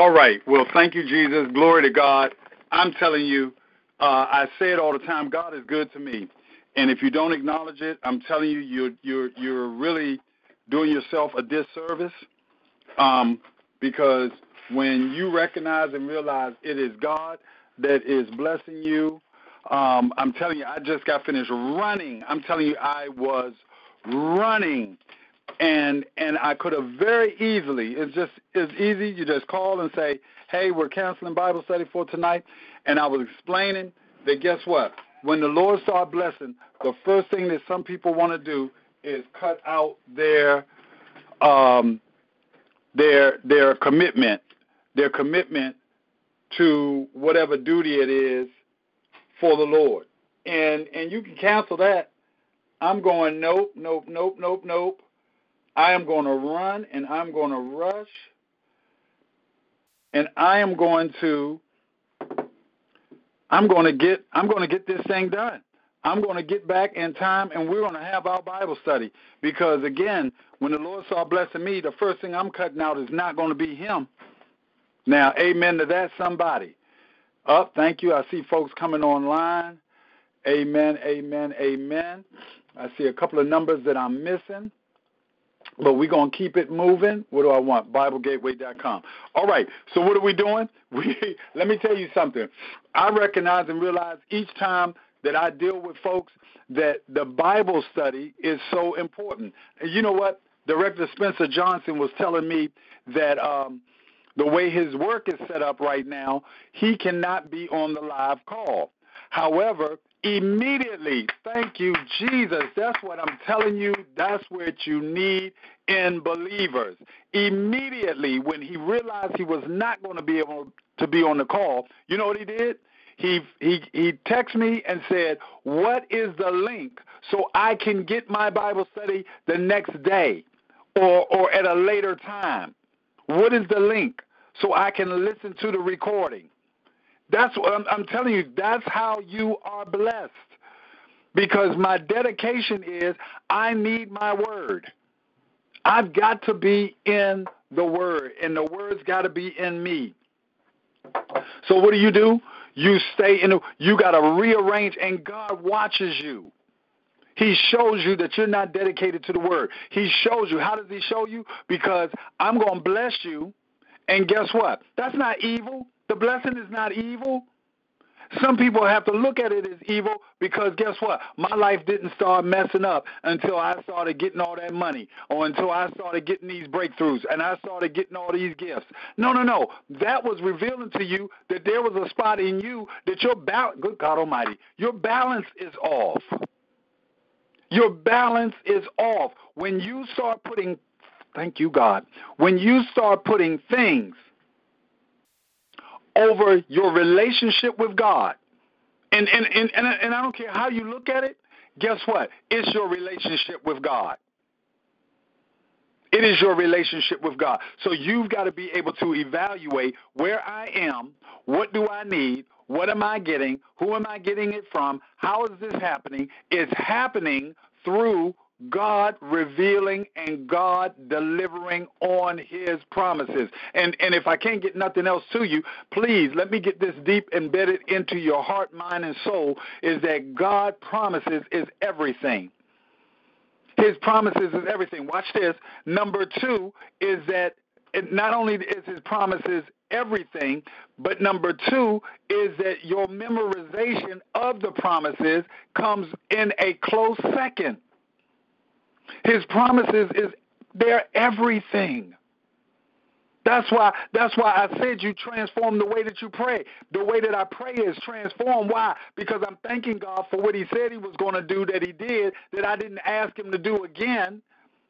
All right. Well, thank you, Jesus. Glory to God. I'm telling you, uh, I say it all the time. God is good to me, and if you don't acknowledge it, I'm telling you, you're you're you're really doing yourself a disservice. Um, because when you recognize and realize it is God that is blessing you, um, I'm telling you, I just got finished running. I'm telling you, I was running and and I could have very easily. It's just it's easy. You just call and say, "Hey, we're canceling Bible study for tonight," and I was explaining that. Guess what? When the Lord started blessing, the first thing that some people want to do is cut out their um, their their commitment, their commitment to whatever duty it is for the Lord, and and you can cancel that. I'm going nope, nope, nope, nope, nope. I am going to run and I'm going to rush and I am going to I'm going to get I'm going to get this thing done. I'm going to get back in time and we're going to have our Bible study because again, when the Lord saw blessing me, the first thing I'm cutting out is not going to be him. Now, amen to that somebody. Up, thank you. I see folks coming online. Amen, amen, amen. I see a couple of numbers that I'm missing. But we're going to keep it moving. What do I want? BibleGateway.com. All right. So what are we doing? We let me tell you something. I recognize and realize each time that I deal with folks that the Bible study is so important. And you know what? Director Spencer Johnson was telling me that um, the way his work is set up right now, he cannot be on the live call. However, Immediately, thank you, Jesus. That's what I'm telling you. That's what you need in believers. Immediately, when he realized he was not going to be able to be on the call, you know what he did? He he he texted me and said, "What is the link so I can get my Bible study the next day, or or at a later time? What is the link so I can listen to the recording?" That's what I'm, I'm telling you. That's how you are blessed. Because my dedication is I need my word. I've got to be in the word, and the word's got to be in me. So what do you do? You stay in. The, you got to rearrange, and God watches you. He shows you that you're not dedicated to the word. He shows you. How does he show you? Because I'm going to bless you, and guess what? That's not evil. The blessing is not evil. Some people have to look at it as evil because guess what? My life didn't start messing up until I started getting all that money or until I started getting these breakthroughs and I started getting all these gifts. No, no, no. That was revealing to you that there was a spot in you that your balance, good God Almighty, your balance is off. Your balance is off. When you start putting, thank you, God, when you start putting things over your relationship with God. And, and, and, and, and I don't care how you look at it, guess what? It's your relationship with God. It is your relationship with God. So you've got to be able to evaluate where I am, what do I need, what am I getting, who am I getting it from, how is this happening? It's happening through God revealing and God delivering on his promises. And and if I can't get nothing else to you, please let me get this deep embedded into your heart, mind and soul is that God promises is everything. His promises is everything. Watch this. Number 2 is that not only is his promises everything, but number two is that your memorization of the promises comes in a close second. His promises is they're everything. That's why that's why I said you transform the way that you pray. The way that I pray is transformed. Why? Because I'm thanking God for what he said he was going to do that he did that I didn't ask him to do again.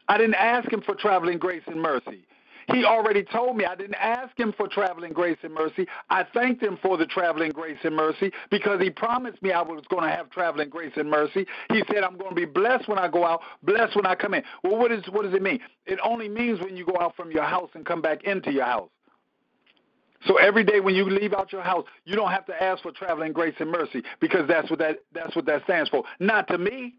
I didn't ask him for traveling grace and mercy. He already told me I didn't ask him for traveling grace and mercy. I thanked him for the traveling grace and mercy because he promised me I was going to have traveling grace and mercy. He said I'm going to be blessed when I go out, blessed when I come in. Well, what is what does it mean? It only means when you go out from your house and come back into your house. So every day when you leave out your house, you don't have to ask for traveling grace and mercy because that's what that that's what that stands for. Not to me.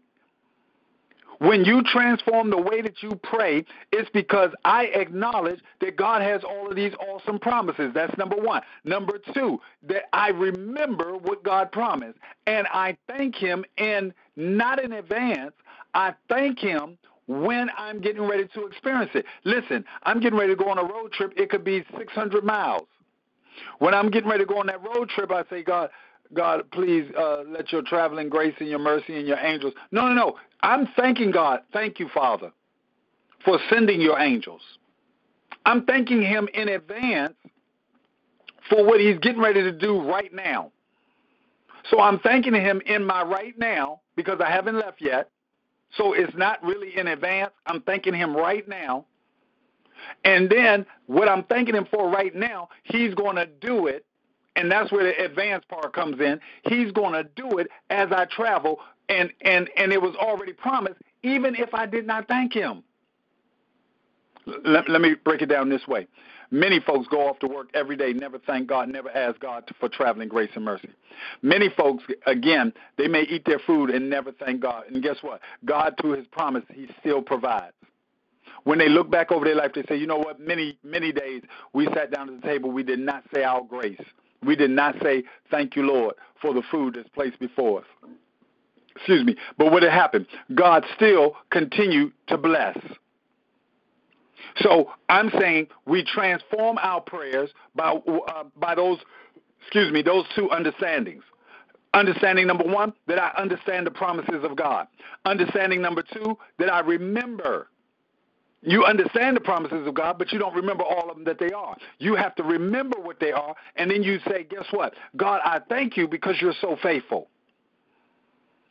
When you transform the way that you pray, it's because I acknowledge that God has all of these awesome promises. That's number one. Number two, that I remember what God promised. And I thank Him in not in advance, I thank Him when I'm getting ready to experience it. Listen, I'm getting ready to go on a road trip. It could be 600 miles. When I'm getting ready to go on that road trip, I say, God, God, please uh, let your traveling grace and your mercy and your angels. No, no, no. I'm thanking God. Thank you, Father, for sending your angels. I'm thanking Him in advance for what He's getting ready to do right now. So I'm thanking Him in my right now because I haven't left yet. So it's not really in advance. I'm thanking Him right now. And then what I'm thanking Him for right now, He's going to do it and that's where the advanced part comes in. He's going to do it as I travel, and and and it was already promised, even if I did not thank him. Let, let me break it down this way. Many folks go off to work every day, never thank God, never ask God for traveling grace and mercy. Many folks, again, they may eat their food and never thank God. And guess what? God, through His promise, He still provides. When they look back over their life, they say, you know what? Many, many days we sat down at the table, we did not say our grace. We did not say, Thank you, Lord, for the food that's placed before us. Excuse me. But what had happened? God still continued to bless. So I'm saying we transform our prayers by uh, by those excuse me those two understandings. Understanding number one that I understand the promises of God. Understanding number two that I remember you understand the promises of God, but you don't remember all of them that they are. You have to remember what they are, and then you say, Guess what? God, I thank you because you're so faithful.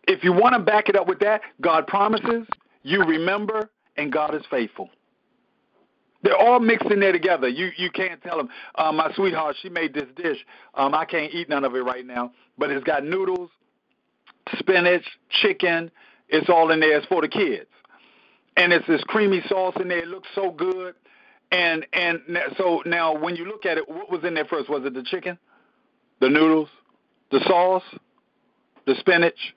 If you want to back it up with that, God promises, you remember, and God is faithful. They're all mixed in there together. You you can't tell them. Uh, my sweetheart, she made this dish. Um, I can't eat none of it right now, but it's got noodles, spinach, chicken. It's all in there. It's for the kids and it's this creamy sauce in there. It looks so good. And and so now when you look at it, what was in there first? Was it the chicken, the noodles, the sauce, the spinach?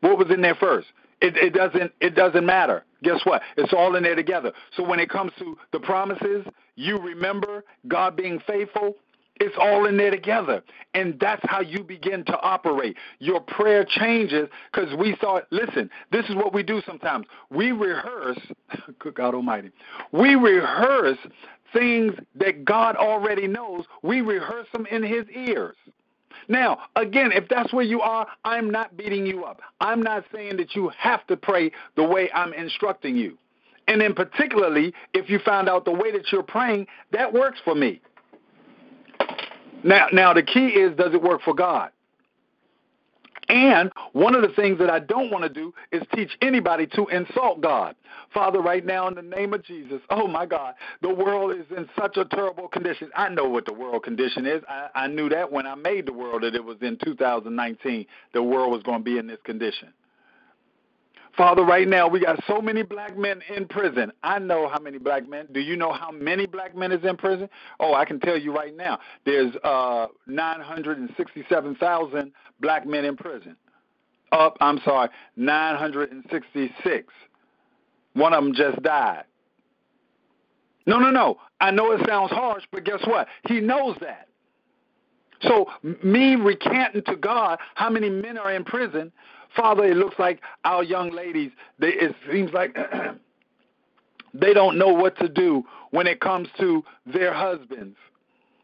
What was in there first? It, it doesn't it doesn't matter. Guess what? It's all in there together. So when it comes to the promises, you remember God being faithful. It's all in there together. And that's how you begin to operate. Your prayer changes because we start, listen, this is what we do sometimes. We rehearse, good God Almighty, we rehearse things that God already knows, we rehearse them in His ears. Now, again, if that's where you are, I'm not beating you up. I'm not saying that you have to pray the way I'm instructing you. And then, particularly, if you found out the way that you're praying, that works for me. Now, now the key is does it work for God? And one of the things that I don't want to do is teach anybody to insult God. Father, right now in the name of Jesus, oh my God, the world is in such a terrible condition. I know what the world condition is. I, I knew that when I made the world that it was in 2019, the world was going to be in this condition. Father, right now we got so many black men in prison. I know how many black men. Do you know how many black men is in prison? Oh, I can tell you right now. There's uh 967,000 black men in prison. Up, I'm sorry, 966. One of them just died. No, no, no. I know it sounds harsh, but guess what? He knows that. So me recanting to God how many men are in prison Father, it looks like our young ladies, they, it seems like they don't know what to do when it comes to their husbands.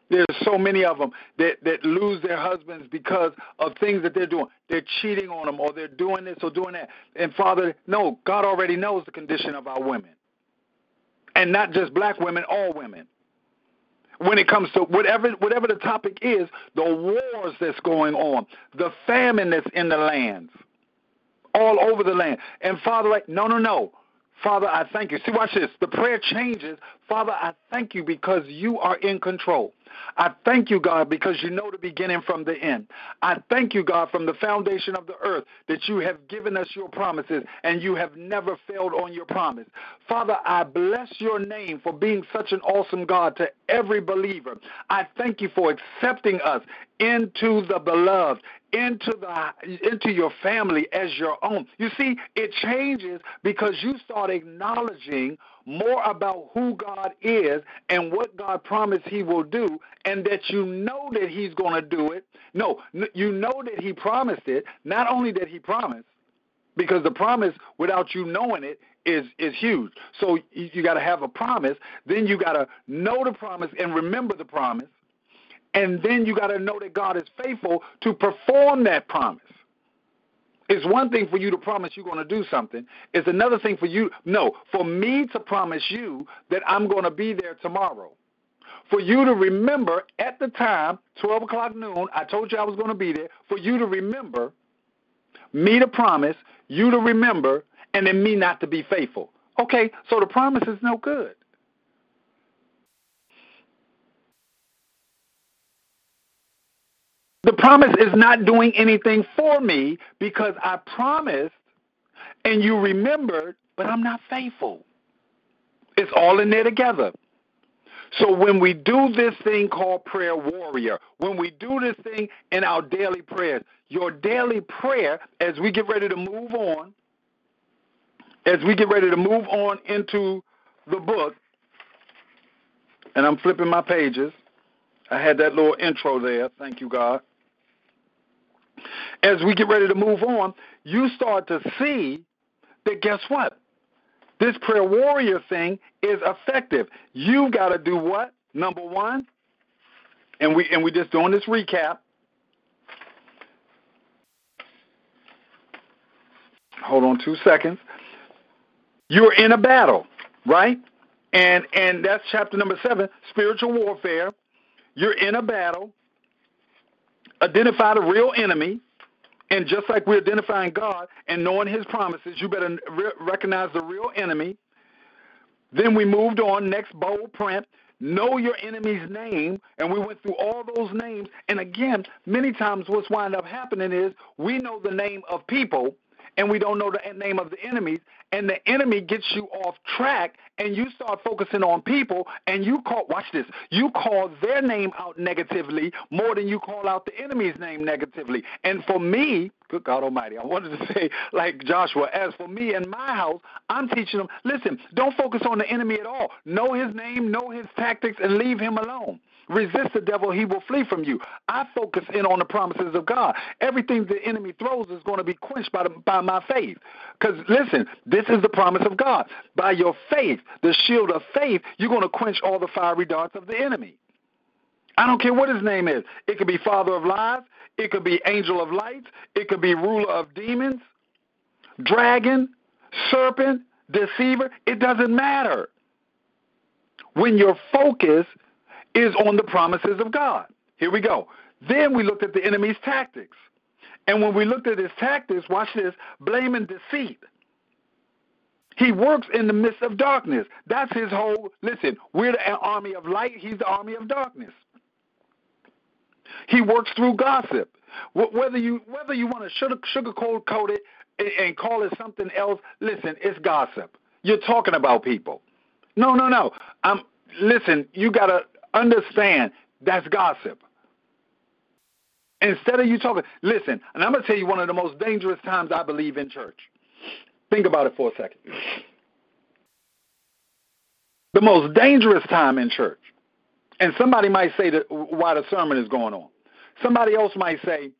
There's so many of them that, that lose their husbands because of things that they're doing. They're cheating on them or they're doing this or doing that. And Father, no, God already knows the condition of our women. And not just black women, all women. When it comes to whatever whatever the topic is, the wars that's going on, the famine that's in the lands all over the land. And Father, like, no, no, no. Father, I thank you. See, watch this. The prayer changes. Father, I thank you because you are in control. I thank you, God, because you know the beginning from the end. I thank you, God, from the foundation of the earth that you have given us your promises and you have never failed on your promise. Father, I bless your name for being such an awesome God to every believer. I thank you for accepting us into the beloved, into the into your family as your own. You see, it changes because you start acknowledging more about who God is and what God promised he will do and that you know that he's going to do it. No, you know that he promised it. Not only that he promised because the promise without you knowing it is is huge. So you, you got to have a promise, then you got to know the promise and remember the promise and then you got to know that God is faithful to perform that promise. It's one thing for you to promise you're going to do something. It's another thing for you, no, for me to promise you that I'm going to be there tomorrow. For you to remember at the time, 12 o'clock noon, I told you I was going to be there. For you to remember, me to promise, you to remember, and then me not to be faithful. Okay, so the promise is no good. The promise is not doing anything for me because I promised and you remembered, but I'm not faithful. It's all in there together. So when we do this thing called prayer warrior, when we do this thing in our daily prayers, your daily prayer, as we get ready to move on, as we get ready to move on into the book, and I'm flipping my pages. I had that little intro there. Thank you, God as we get ready to move on, you start to see that guess what? This prayer warrior thing is effective. You've got to do what? Number one, and we and we just doing this recap. Hold on two seconds. You're in a battle, right? And and that's chapter number seven, spiritual warfare. You're in a battle. Identify the real enemy. And just like we're identifying God and knowing His promises, you better re- recognize the real enemy. Then we moved on, next bold print. Know your enemy's name, and we went through all those names. And again, many times what's wind up happening is we know the name of people, and we don't know the name of the enemies, and the enemy gets you off track and you start focusing on people and you call watch this you call their name out negatively more than you call out the enemy's name negatively. And for me good god almighty i wanted to say like joshua as for me and my house i'm teaching them listen don't focus on the enemy at all. Know his name know his tactics and leave him alone Resist the devil, he will flee from you. I focus in on the promises of God. Everything the enemy throws is going to be quenched by, the, by my faith. Because listen, this is the promise of God. By your faith, the shield of faith, you're going to quench all the fiery darts of the enemy. I don't care what his name is. It could be father of lies. It could be angel of light. It could be ruler of demons, dragon, serpent, deceiver. It doesn't matter. When your focus is on the promises of God. Here we go. Then we looked at the enemy's tactics. And when we looked at his tactics, watch this blame and deceit. He works in the midst of darkness. That's his whole. Listen, we're the army of light, he's the army of darkness. He works through gossip. Whether you whether you want to sugar, sugarcoat coat it and call it something else, listen, it's gossip. You're talking about people. No, no, no. Um, listen, you gotta Understand that's gossip. Instead of you talking, listen, and I'm going to tell you one of the most dangerous times I believe in church. Think about it for a second. The most dangerous time in church, and somebody might say that why the sermon is going on. Somebody else might say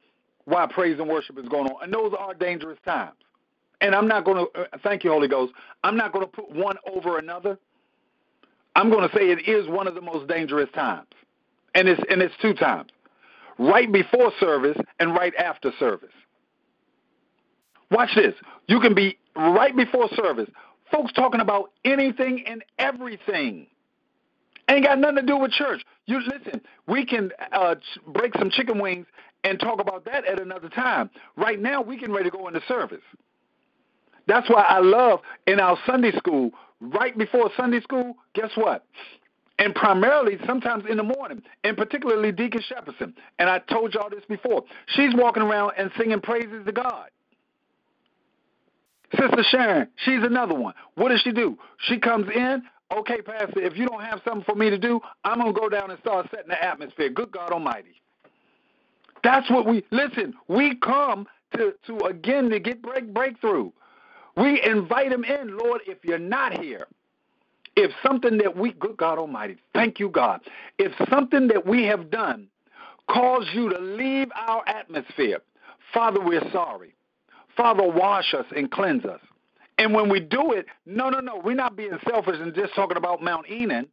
why praise and worship is going on. And those are dangerous times. And I'm not going to, uh, thank you, Holy Ghost, I'm not going to put one over another. I'm going to say it is one of the most dangerous times. And it's, and it's two times right before service and right after service. Watch this. You can be right before service. Folks talking about anything and everything. Ain't got nothing to do with church. You listen. We can uh, break some chicken wings and talk about that at another time. Right now, we can ready to go into service. That's why I love in our Sunday school right before Sunday school, guess what? and primarily sometimes in the morning, and particularly Deacon Shepardson. And I told y'all this before. She's walking around and singing praises to God. Sister Sharon, she's another one. What does she do? She comes in, okay, Pastor, if you don't have something for me to do, I'm going to go down and start setting the atmosphere. Good God Almighty. That's what we listen. We come to to again to get break breakthrough. We invite him in, Lord. If you're not here, if something that we, good God Almighty, thank you, God. If something that we have done caused you to leave our atmosphere, Father, we're sorry. Father, wash us and cleanse us. And when we do it, no, no, no, we're not being selfish and just talking about Mount Enon.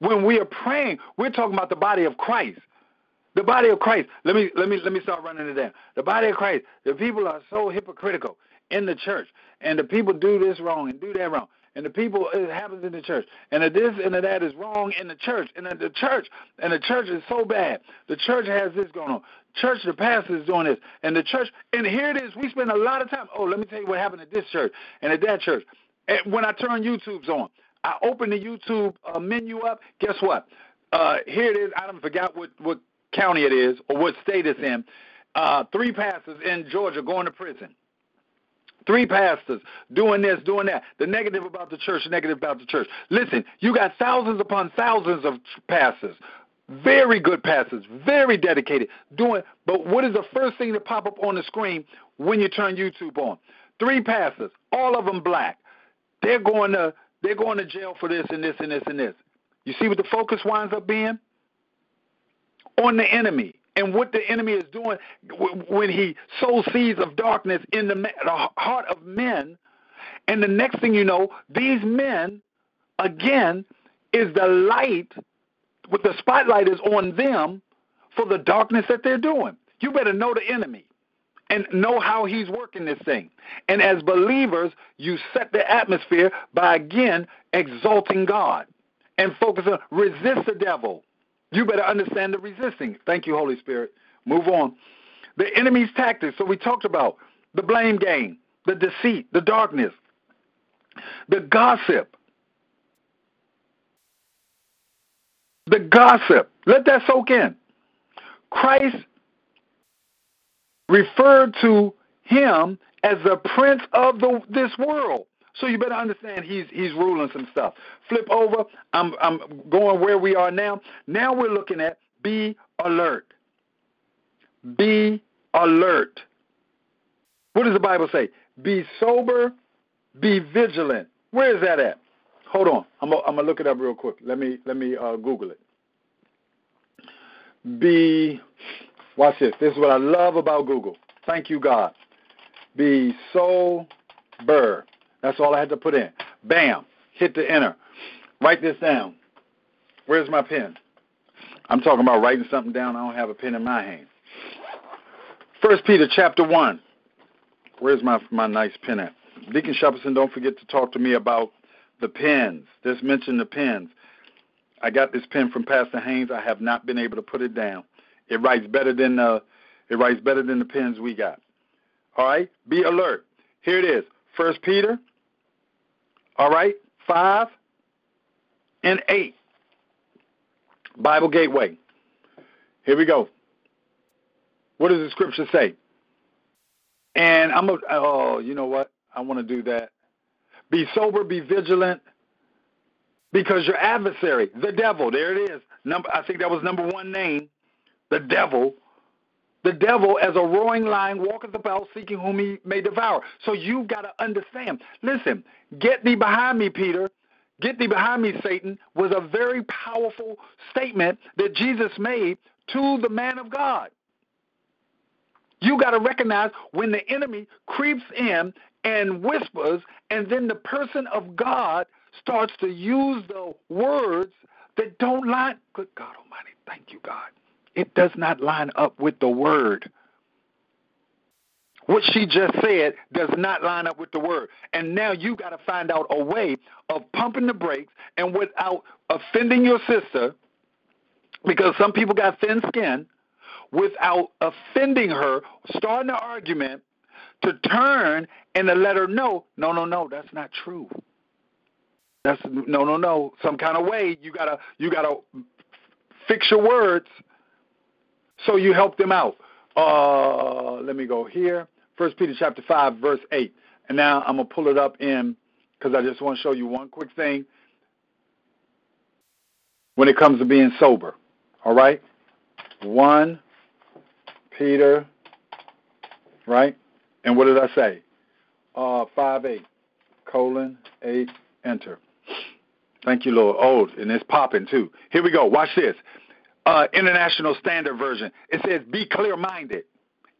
When we are praying, we're talking about the body of Christ. The body of Christ. Let me let me let me start running it down. The body of Christ. The people are so hypocritical in the church, and the people do this wrong and do that wrong, and the people it happens in the church, and the this and the that is wrong in the church, and the church and the church is so bad. The church has this going on. Church, the pastor is doing this, and the church, and here it is. We spend a lot of time. Oh, let me tell you what happened at this church and at that church. And when I turn YouTube's on, I open the YouTube uh, menu up. Guess what? Uh, here it is. I don't forgot what what county it is or what state it's in, uh, three pastors in Georgia going to prison. Three pastors doing this, doing that. The negative about the church, negative about the church. Listen, you got thousands upon thousands of pastors, very good pastors, very dedicated, doing. But what is the first thing to pop up on the screen when you turn YouTube on? Three pastors, all of them black. They're going to they're going to jail for this and this and this and this. You see what the focus winds up being? on the enemy and what the enemy is doing when he sows seeds of darkness in the, the heart of men. And the next thing you know, these men, again, is the light, with the spotlight is on them for the darkness that they're doing. You better know the enemy and know how he's working this thing. And as believers, you set the atmosphere by again exalting God and focusing resist the devil you better understand the resisting. Thank you, Holy Spirit. Move on. The enemy's tactics. So we talked about the blame game, the deceit, the darkness, the gossip. The gossip. Let that soak in. Christ referred to him as the prince of the, this world. So you better understand he's he's ruling some stuff. Flip over. I'm I'm going where we are now. Now we're looking at be alert. Be alert. What does the Bible say? Be sober, be vigilant. Where is that at? Hold on. I'm gonna, I'm gonna look it up real quick. Let me let me uh, Google it. Be watch this. This is what I love about Google. Thank you, God. Be sober. That's all I had to put in. Bam. Hit the enter. Write this down. Where's my pen? I'm talking about writing something down. I don't have a pen in my hand. First Peter chapter one. Where's my my nice pen at? Deacon Shepardson, don't forget to talk to me about the pens. Just mention the pens. I got this pen from Pastor Haynes. I have not been able to put it down. It writes better than the uh, it writes better than the pens we got. All right? Be alert. Here it is. First Peter all right? Five and eight. Bible Gateway. Here we go. What does the scripture say? And I'm a, oh, you know what? I want to do that. Be sober, be vigilant, because your adversary, the devil, there it is. Number, I think that was number one name, the devil, the devil, as a roaring lion, walketh about seeking whom he may devour. So you've got to understand. Listen, get thee behind me, Peter. Get thee behind me, Satan, was a very powerful statement that Jesus made to the man of God. You got to recognize when the enemy creeps in and whispers, and then the person of God starts to use the words that don't line. Good God Almighty, thank you, God it does not line up with the word. What she just said does not line up with the word. And now you got to find out a way of pumping the brakes and without offending your sister, because some people got thin skin, without offending her, starting an argument to turn and to let her know, no, no, no, that's not true. That's no, no, no. Some kind of way you gotta you gotta fix your words so you help them out. Uh, let me go here. First Peter chapter five, verse eight. And now I'm gonna pull it up in because I just want to show you one quick thing when it comes to being sober. All right, one Peter, right? And what did I say? Uh, five eight colon eight enter. Thank you, Lord. Oh, and it's popping too. Here we go. Watch this. Uh, International Standard Version. It says, "Be clear-minded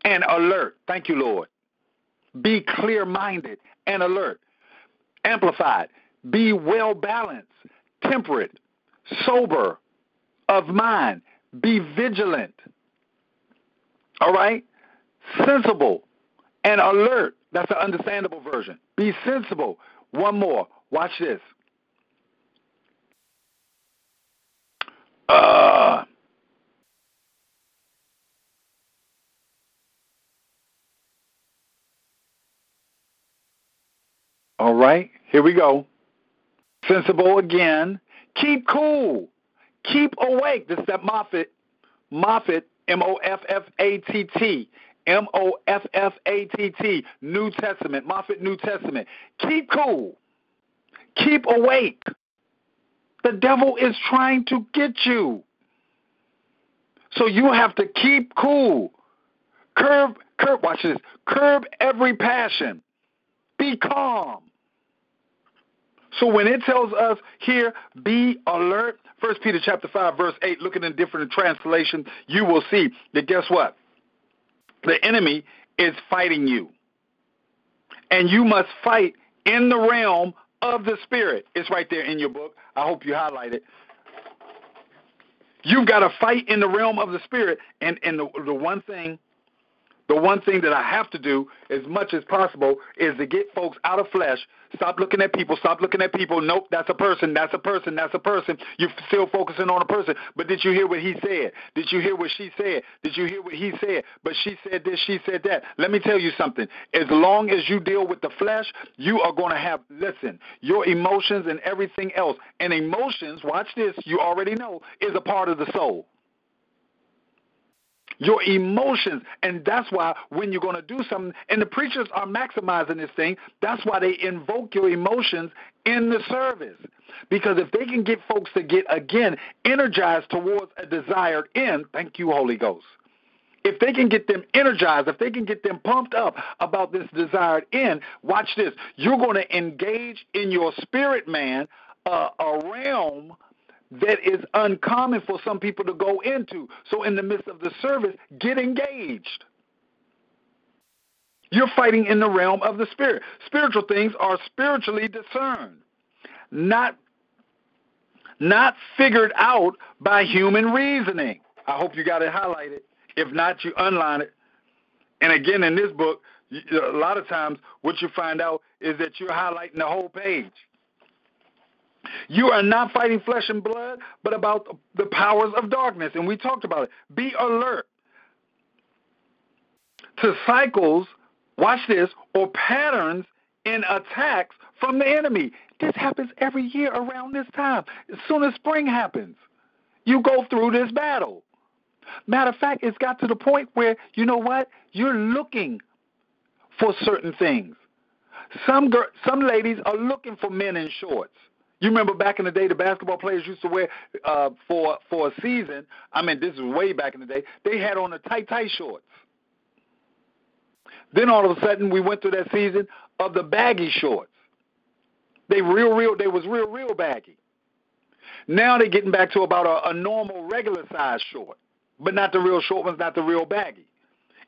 and alert." Thank you, Lord. Be clear-minded and alert. Amplified. Be well balanced, temperate, sober of mind. Be vigilant. All right? Sensible and alert. That's an understandable version. Be sensible. One more. Watch this. Uh, all right, here we go. Sensible again. Keep cool. Keep awake. This is that Moffatt. Moffatt, M O F F A T T. M O F F A T T. New Testament. Moffatt New Testament. Keep cool. Keep awake. The devil is trying to get you. So you have to keep cool. Curb, curb, watch this. Curb every passion. Be calm. So when it tells us here, be alert, First Peter chapter five, verse eight, looking in different translations, you will see that guess what? The enemy is fighting you. And you must fight in the realm of the spirit. It's right there in your book. I hope you highlight it. You've got to fight in the realm of the spirit. And, and the, the one thing the one thing that I have to do as much as possible is to get folks out of flesh. Stop looking at people. Stop looking at people. Nope, that's a person. That's a person. That's a person. You're still focusing on a person. But did you hear what he said? Did you hear what she said? Did you hear what he said? But she said this, she said that. Let me tell you something. As long as you deal with the flesh, you are going to have, listen, your emotions and everything else. And emotions, watch this, you already know, is a part of the soul your emotions. And that's why when you're going to do something, and the preachers are maximizing this thing, that's why they invoke your emotions in the service. Because if they can get folks to get, again, energized towards a desired end, thank you, Holy Ghost. If they can get them energized, if they can get them pumped up about this desired end, watch this. You're going to engage in your spirit man uh, a realm that is uncommon for some people to go into. So, in the midst of the service, get engaged. You're fighting in the realm of the spirit. Spiritual things are spiritually discerned, not not figured out by human reasoning. I hope you got it highlighted. If not, you unline it. And again, in this book, a lot of times what you find out is that you're highlighting the whole page. You are not fighting flesh and blood, but about the powers of darkness. And we talked about it. Be alert to cycles, watch this, or patterns in attacks from the enemy. This happens every year around this time. As soon as spring happens, you go through this battle. Matter of fact, it's got to the point where, you know what? You're looking for certain things. Some, some ladies are looking for men in shorts. You remember back in the day, the basketball players used to wear uh, for for a season. I mean, this is way back in the day. They had on the tight, tight shorts. Then all of a sudden, we went through that season of the baggy shorts. They real, real. They was real, real baggy. Now they're getting back to about a, a normal, regular size short, but not the real short ones, not the real baggy.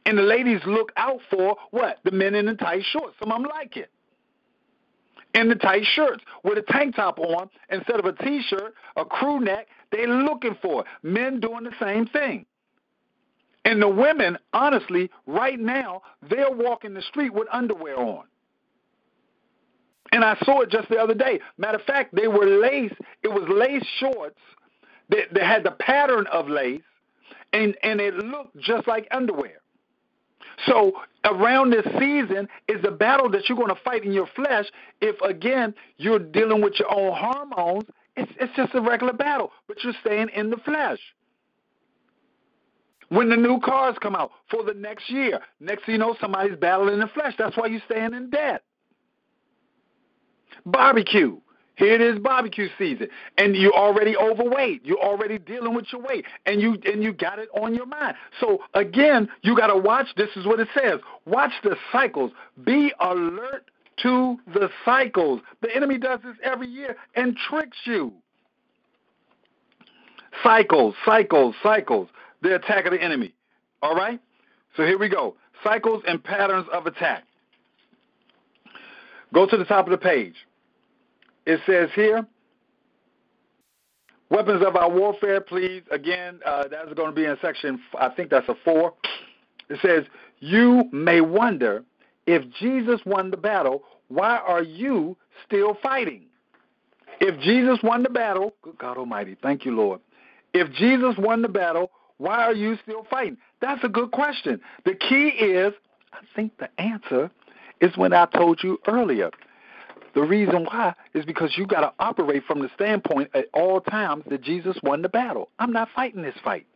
And the ladies look out for what? The men in the tight shorts. Some of them like it in the tight shirts with a tank top on instead of a t-shirt, a crew neck. They're looking for it. Men doing the same thing. And the women, honestly, right now, they're walking the street with underwear on. And I saw it just the other day. Matter of fact, they were lace. It was lace shorts that, that had the pattern of lace, and, and it looked just like underwear. So around this season is a battle that you're going to fight in your flesh. If again you're dealing with your own hormones, it's it's just a regular battle, but you're staying in the flesh. When the new cars come out for the next year, next thing you know, somebody's battling in the flesh. That's why you're staying in debt. Barbecue. Here it is barbecue season, and you're already overweight. You're already dealing with your weight, and you and you got it on your mind. So again, you got to watch. This is what it says. Watch the cycles. Be alert to the cycles. The enemy does this every year and tricks you. Cycles, cycles, cycles. The attack of the enemy. All right. So here we go. Cycles and patterns of attack. Go to the top of the page it says here, weapons of our warfare, please. Again, uh, that's going to be in section, I think that's a four. It says, You may wonder if Jesus won the battle, why are you still fighting? If Jesus won the battle, good God Almighty, thank you, Lord. If Jesus won the battle, why are you still fighting? That's a good question. The key is, I think the answer is when I told you earlier. The reason why is because you got to operate from the standpoint at all times that Jesus won the battle. I'm not fighting this fight.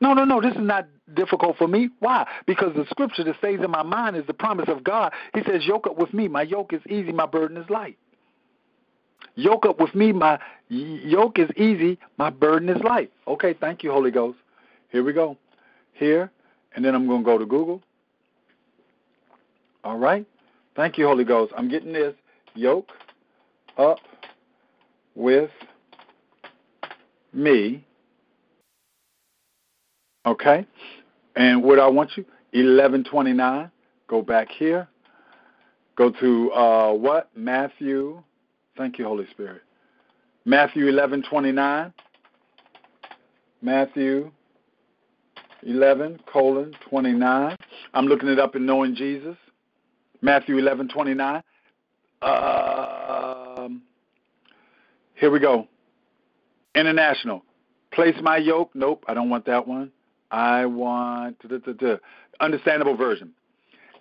No, no, no. This is not difficult for me. Why? Because the scripture that stays in my mind is the promise of God. He says, Yoke up with me. My yoke is easy, my burden is light. Yoke up with me. My yoke is easy, my burden is light. Okay, thank you, Holy Ghost. Here we go. Here, and then I'm going to go to Google. All right. Thank you, Holy Ghost. I'm getting this yoke up with me. Okay? And what I want you, 1129, go back here. Go to uh, what? Matthew. Thank you, Holy Spirit. Matthew 1129. Matthew 11, colon, 29. I'm looking it up in Knowing Jesus. Matthew 11, 29. Um, here we go. International. Place my yoke. Nope, I don't want that one. I want da, da, da, understandable version.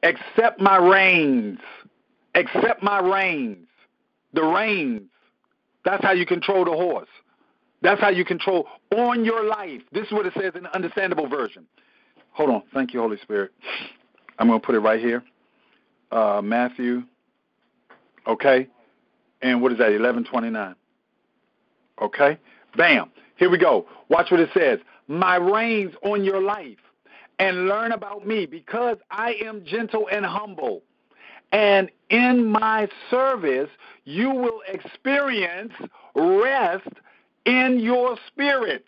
Accept my reins. Accept my reins. The reins. That's how you control the horse. That's how you control on your life. This is what it says in the understandable version. Hold on. Thank you, Holy Spirit. I'm going to put it right here. Uh, Matthew Okay? And what is that? 1129. Okay? Bam. Here we go. Watch what it says. My reins on your life and learn about me because I am gentle and humble. And in my service, you will experience rest in your spirit.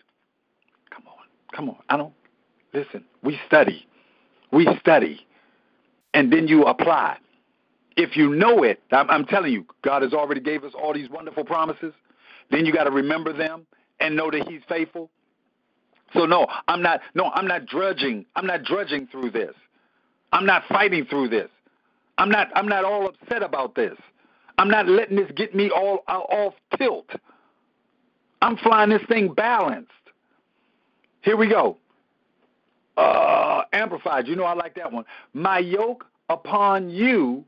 Come on. Come on. I don't. Listen, we study. We study. And then you apply if you know it, I'm, I'm telling you, God has already gave us all these wonderful promises. Then you got to remember them and know that He's faithful. So no, I'm not. No, I'm not drudging. I'm not drudging through this. I'm not fighting through this. I'm not. I'm not all upset about this. I'm not letting this get me all off tilt. I'm flying this thing balanced. Here we go. Uh, amplified. You know I like that one. My yoke upon you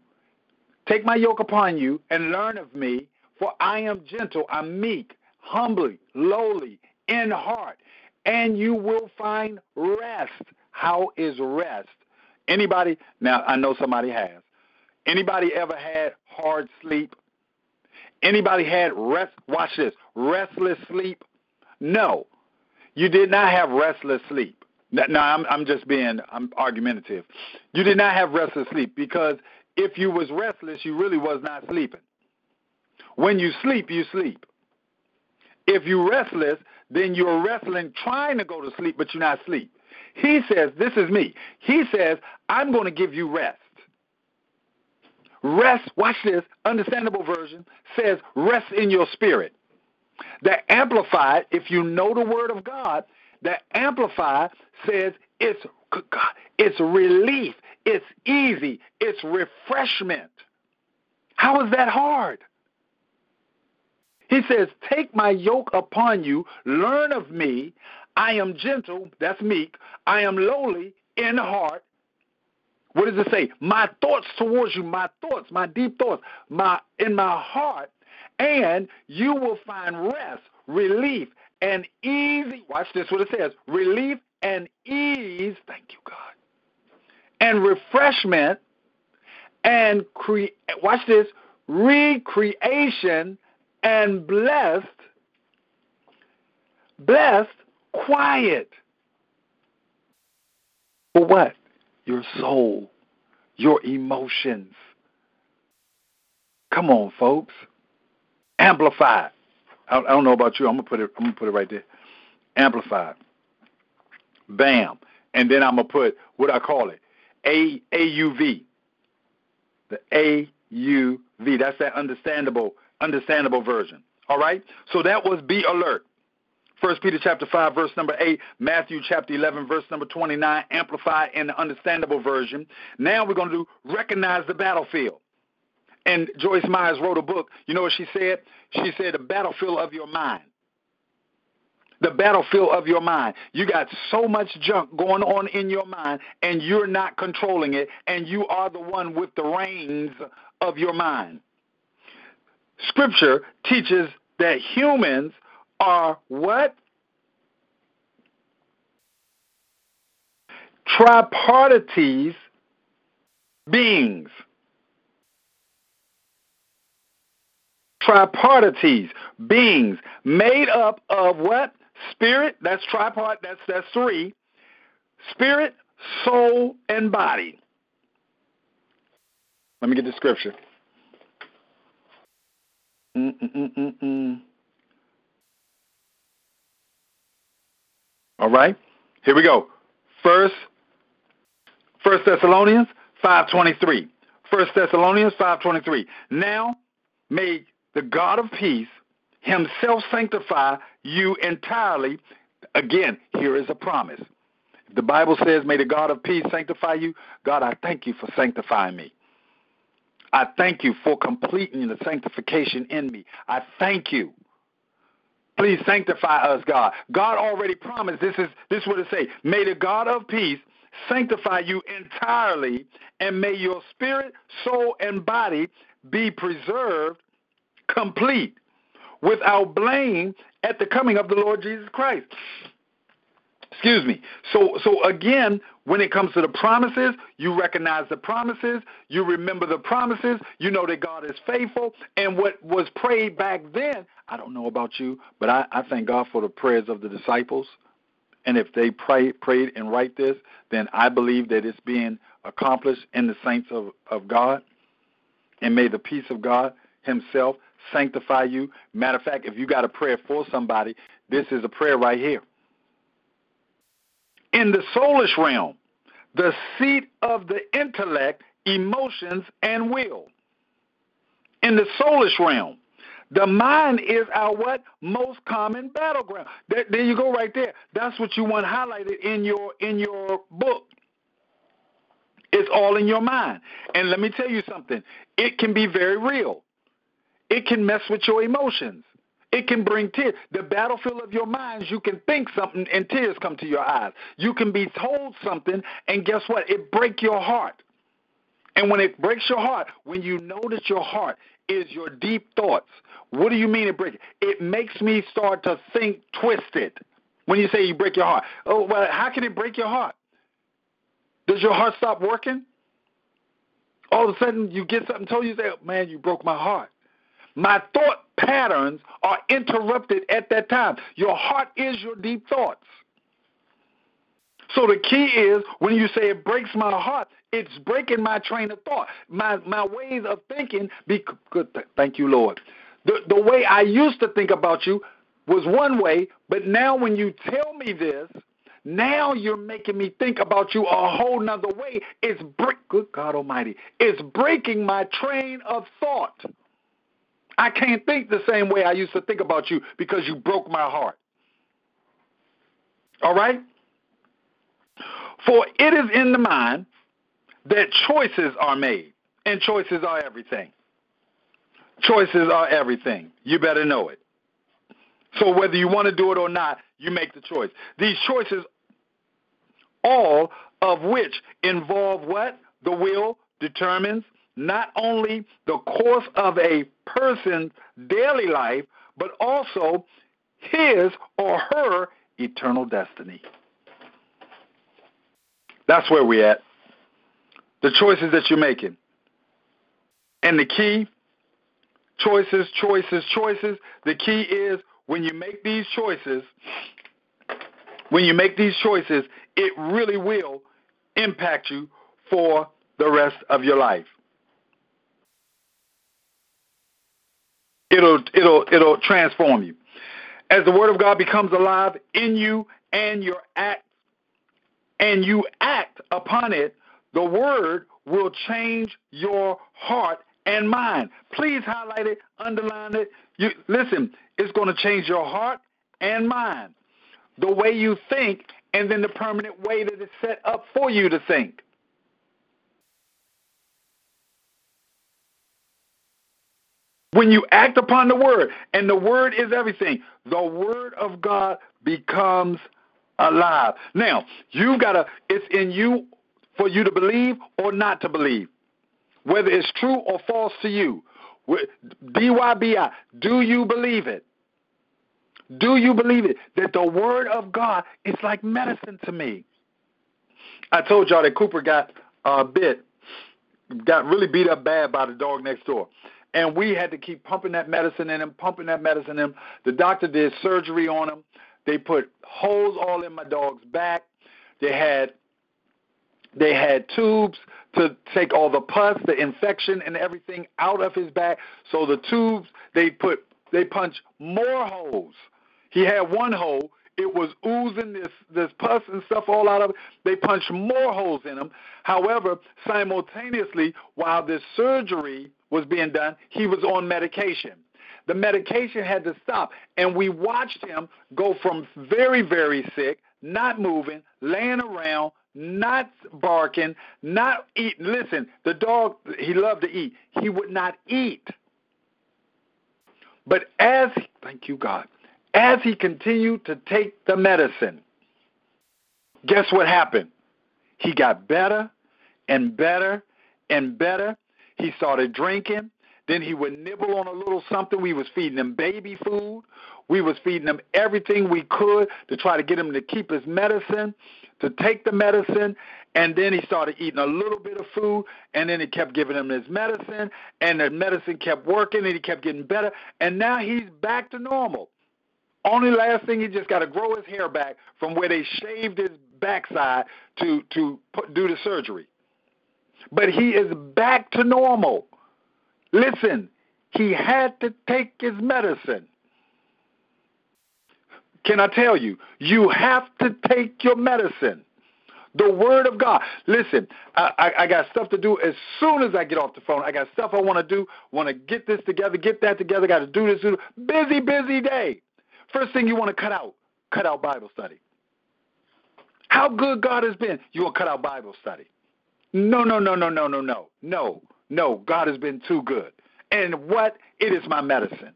Take my yoke upon you and learn of me, for I am gentle, I'm meek, humbly, lowly, in heart, and you will find rest. How is rest? Anybody? Now I know somebody has. Anybody ever had hard sleep? Anybody had rest? Watch this. Restless sleep? No, you did not have restless sleep. No, I'm I'm just being I'm argumentative. You did not have restless sleep because if you was restless, you really was not sleeping. When you sleep, you sleep. If you're restless, then you're wrestling trying to go to sleep, but you're not asleep. He says, This is me. He says, I'm going to give you rest. Rest, watch this, understandable version says, rest in your spirit. The Amplified, if you know the Word of God, the Amplified says it's it's relief, it's easy. It's refreshment. How is that hard? He says, Take my yoke upon you, learn of me. I am gentle, that's meek. I am lowly in heart, What does it say? My thoughts towards you, my thoughts, my deep thoughts, my in my heart, and you will find rest, relief, and easy. Watch this. What it says: relief and ease. Thank you, God. And refreshment, and create. Watch this. Recreation and blessed, blessed, quiet. For what? Your soul, your emotions. Come on, folks. Amplify. I, don't know about you. I'm gonna put it. I'm gonna put it right there. Amplified. Bam. And then I'm gonna put what I call it. A A U V. The A U V. That's that understandable understandable version. All right? So that was be alert. First Peter chapter 5 verse number 8, Matthew chapter 11 verse number 29 amplified in the understandable version. Now we're going to do recognize the battlefield. And Joyce Meyers wrote a book. You know what she said? She said the battlefield of your mind. The battlefield of your mind. You got so much junk going on in your mind and you're not controlling it and you are the one with the reins of your mind. Scripture teaches that humans are what? Tripartites beings. Tripartites beings made up of what? Spirit, that's tripart, that's that's three. Spirit, soul, and body. Let me get the scripture. Mm-mm-mm-mm. All right, here we go. First, First Thessalonians five twenty three. First Thessalonians five twenty three. Now may the God of peace Himself sanctify you entirely. Again, here is a promise. The Bible says, "May the God of peace sanctify you." God, I thank you for sanctifying me. I thank you for completing the sanctification in me. I thank you. Please sanctify us, God. God already promised. This is this is what it say. May the God of peace sanctify you entirely, and may your spirit, soul, and body be preserved complete, without blame at the coming of the Lord Jesus Christ. Excuse me. So so again, when it comes to the promises, you recognize the promises, you remember the promises, you know that God is faithful, and what was prayed back then, I don't know about you, but I, I thank God for the prayers of the disciples. And if they pray, prayed and write this, then I believe that it's being accomplished in the saints of, of God. And may the peace of God Himself sanctify you. Matter of fact, if you got a prayer for somebody, this is a prayer right here. In the soulish realm, the seat of the intellect, emotions, and will. In the soulish realm, the mind is our what most common battleground. There, there you go, right there. That's what you want highlighted in your in your book. It's all in your mind. And let me tell you something. It can be very real. It can mess with your emotions. It can bring tears. The battlefield of your minds, you can think something and tears come to your eyes. You can be told something and guess what? It break your heart. And when it breaks your heart, when you know that your heart is your deep thoughts, what do you mean it breaks? It makes me start to think twisted. When you say you break your heart, oh well, how can it break your heart? Does your heart stop working? All of a sudden, you get something told you, say, oh, "Man, you broke my heart." My thought patterns are interrupted at that time. Your heart is your deep thoughts. So the key is when you say it breaks my heart, it's breaking my train of thought, my my ways of thinking. Be good. Thank you, Lord. The the way I used to think about you was one way, but now when you tell me this, now you're making me think about you a whole nother way. It's break. Good God Almighty, it's breaking my train of thought. I can't think the same way I used to think about you because you broke my heart. All right? For it is in the mind that choices are made, and choices are everything. Choices are everything. You better know it. So whether you want to do it or not, you make the choice. These choices, all of which involve what? the will determines not only the course of a person's daily life, but also his or her eternal destiny. That's where we're at. The choices that you're making. And the key choices, choices, choices. The key is when you make these choices, when you make these choices, it really will impact you for the rest of your life. It'll it'll it'll transform you. As the word of God becomes alive in you and your act and you act upon it, the word will change your heart and mind. Please highlight it, underline it. You listen, it's going to change your heart and mind. The way you think and then the permanent way that it's set up for you to think. When you act upon the word, and the word is everything, the word of God becomes alive. Now, you've got to, it's in you for you to believe or not to believe whether it's true or false to you. DYBI, do you believe it? Do you believe it? That the word of God is like medicine to me. I told y'all that Cooper got a bit, got really beat up bad by the dog next door. And we had to keep pumping that medicine in him, pumping that medicine in him. The doctor did surgery on him. They put holes all in my dog's back. They had they had tubes to take all the pus, the infection, and everything out of his back. So the tubes, they put, they punched more holes. He had one hole. It was oozing this this pus and stuff all out of it. They punched more holes in him. However, simultaneously, while this surgery was being done, he was on medication. The medication had to stop, and we watched him go from very, very sick, not moving, laying around, not barking, not eating. Listen, the dog, he loved to eat. He would not eat. But as, thank you, God, as he continued to take the medicine, guess what happened? He got better and better and better. He started drinking. Then he would nibble on a little something. We was feeding him baby food. We was feeding him everything we could to try to get him to keep his medicine to take the medicine, and then he started eating a little bit of food, and then he kept giving him his medicine, and the medicine kept working, and he kept getting better, and now he's back to normal. Only last thing, he just got to grow his hair back from where they shaved his backside to to put, do the surgery. But he is back to normal. Listen, he had to take his medicine. Can I tell you? You have to take your medicine. The word of God. Listen, I, I, I, got stuff to do as soon as I get off the phone. I got stuff I want to do. Want to get this together, get that together. Got to do this. Do busy, busy day. First thing you want to cut out, cut out Bible study. How good God has been. You to cut out Bible study. No, no, no, no, no, no, no, no, no. God has been too good. And what? It is my medicine.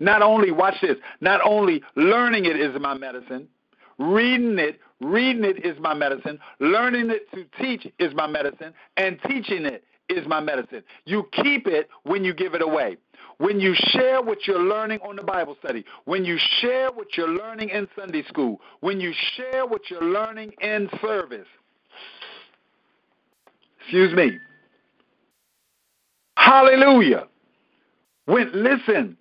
Not only, watch this, not only learning it is my medicine, reading it, reading it is my medicine, learning it to teach is my medicine, and teaching it is my medicine. You keep it when you give it away. When you share what you're learning on the Bible study, when you share what you're learning in Sunday school, when you share what you're learning in service. Excuse me. Hallelujah. When listen,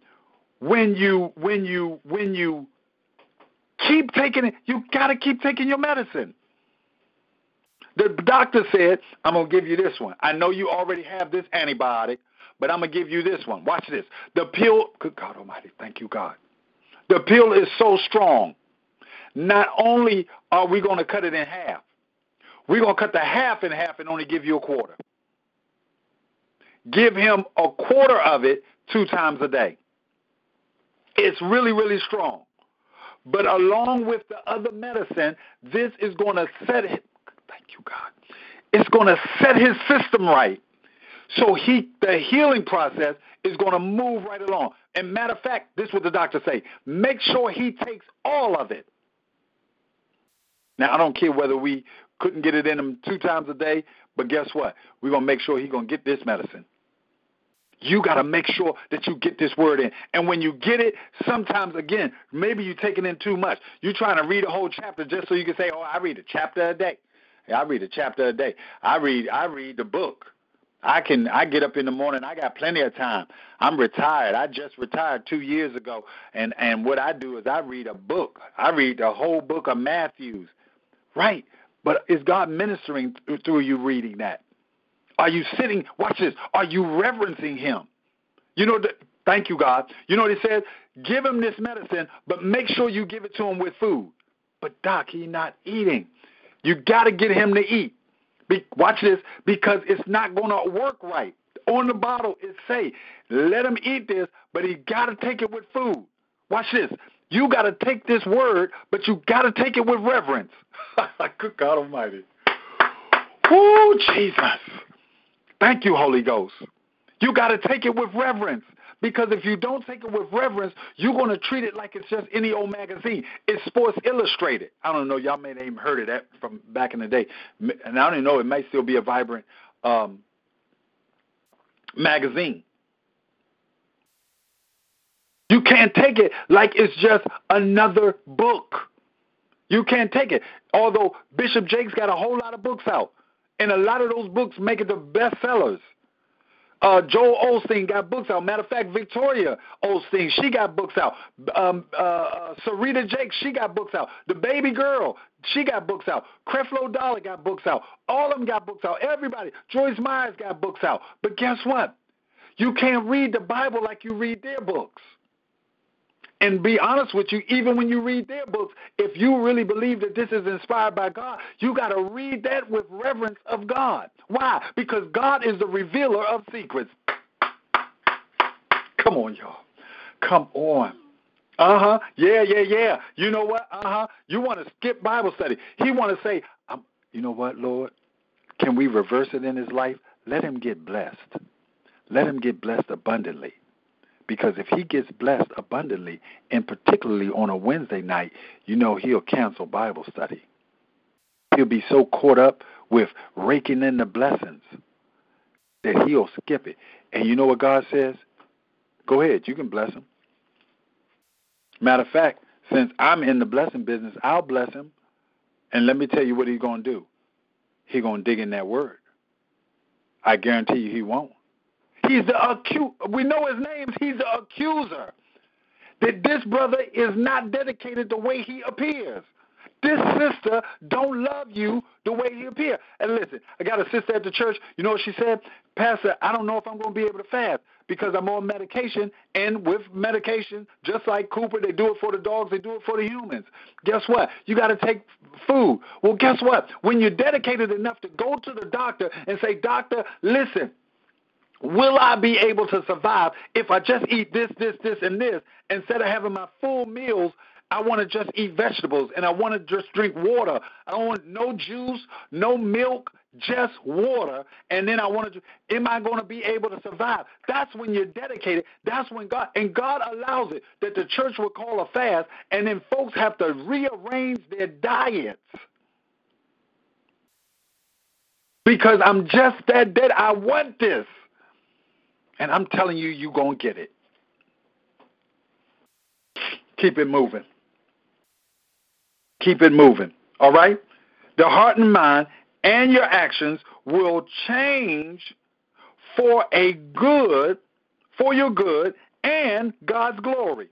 when you when you when you keep taking it, you got to keep taking your medicine. The doctor said, I'm to give you this one. I know you already have this antibiotic, but I'm to give you this one. Watch this. The pill, good God Almighty, thank you, God. The pill is so strong. Not only are we to cut it in half, we're going to cut the half in half and only give you a quarter. Give him a quarter of it two times a day. It's really, really strong. But along with the other medicine, this is going to set it. Thank you, God. It's going to set his system right. So he, the healing process is going to move right along. And matter of fact, this is what the doctor say: make sure he takes all of it. Now I don't care whether we couldn't get it in him two times a day. But guess what? We're gonna make sure he's gonna get this medicine. You got to make sure that you get this word in. And when you get it, sometimes, again, maybe you're taking in too much. You're trying to read a whole chapter just so you can say, oh, I read a chapter a day. I read a chapter a day. I read I read the book. I can I get up in the morning, I got plenty of time. I'm retired. I just retired 2 years ago and and what I do is I read a book. I read the whole book of Matthews. Right. But is God ministering through you reading that? Are you sitting? Watch this. Are you reverencing Him? You know, thank you, God. You know what He says? Give him this medicine, but make sure you give it to him with food. But Doc, he's not eating. You got to get him to eat. Be, watch this, because it's not going to work right. On the bottle, it say, let him eat this, but he got to take it with food. Watch this. You got to take this word, but you got to take it with reverence. Good God Almighty. Oh, Jesus. Thank you, Holy Ghost. You got to take it with reverence. Because if you don't take it with reverence, you're going to treat it like it's just any old magazine. It's Sports Illustrated. I don't know. Y'all may have even heard of that from back in the day. And I don't even know. It might still be a vibrant um, magazine. You can't take it like it's just another book. You can't take it. Although Bishop Jakes got a whole lot of books out. And a lot of those books make it the best sellers. Uh, Joel Osteen got books out. Matter of fact, Victoria Osteen, she got books out. Um, uh, Serita Jake, she got books out. The baby girl, she got books out. Creflo Dollar got books out. All of them got books out. Everybody. Joyce Meyers got books out. But guess what? You can't read the Bible like you read their books. And be honest with you, even when you read their books, if you really believe that this is inspired by God, you got to read that with reverence of God. Why? Because God is the revealer of secrets. Come on, y'all. Come on. Uh huh. Yeah, yeah, yeah. You know what? Uh huh. You want to skip Bible study. He want to say, um, you know what, Lord? Can we reverse it in his life? Let him get blessed. Let him get blessed abundantly. Because if he gets blessed abundantly, and particularly on a Wednesday night, you know he'll cancel Bible study. He'll be so caught up with raking in the blessings that he'll skip it. And you know what God says? Go ahead, you can bless him. Matter of fact, since I'm in the blessing business, I'll bless him. And let me tell you what he's going to do. He's going to dig in that word. I guarantee you he won't. He's the accu- we know his names. He's the accuser. That this brother is not dedicated the way he appears. This sister don't love you the way he appears. And listen, I got a sister at the church. You know what she said? Pastor, I don't know if I'm going to be able to fast because I'm on medication. And with medication, just like Cooper, they do it for the dogs, they do it for the humans. Guess what? You got to take food. Well, guess what? When you're dedicated enough to go to the doctor and say, Doctor, listen, Will I be able to survive if I just eat this, this, this, and this instead of having my full meals? I want to just eat vegetables and I want to just drink water. I don't want no juice, no milk, just water. And then I want to, am I going to be able to survive? That's when you're dedicated. That's when God, and God allows it that the church will call a fast and then folks have to rearrange their diets. Because I'm just that dead. I want this. And I'm telling you, you're going to get it. Keep it moving. Keep it moving. All right? The heart and mind and your actions will change for a good, for your good and God's glory.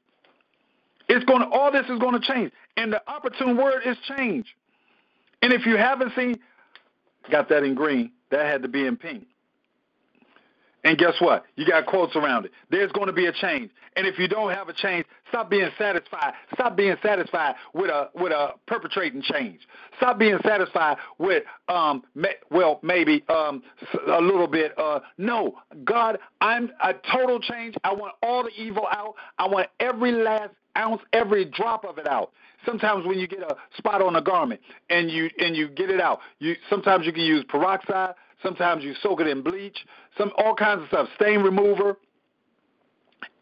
It's going to, all this is going to change. And the opportune word is change. And if you haven't seen, got that in green, that had to be in pink. And guess what? You got quotes around it. There's going to be a change. And if you don't have a change, stop being satisfied. Stop being satisfied with a with a perpetrating change. Stop being satisfied with um well maybe um a little bit uh no, God, I'm a total change. I want all the evil out. I want every last ounce, every drop of it out. Sometimes when you get a spot on a garment and you and you get it out, you sometimes you can use peroxide, Sometimes you soak it in bleach, some all kinds of stuff, stain remover.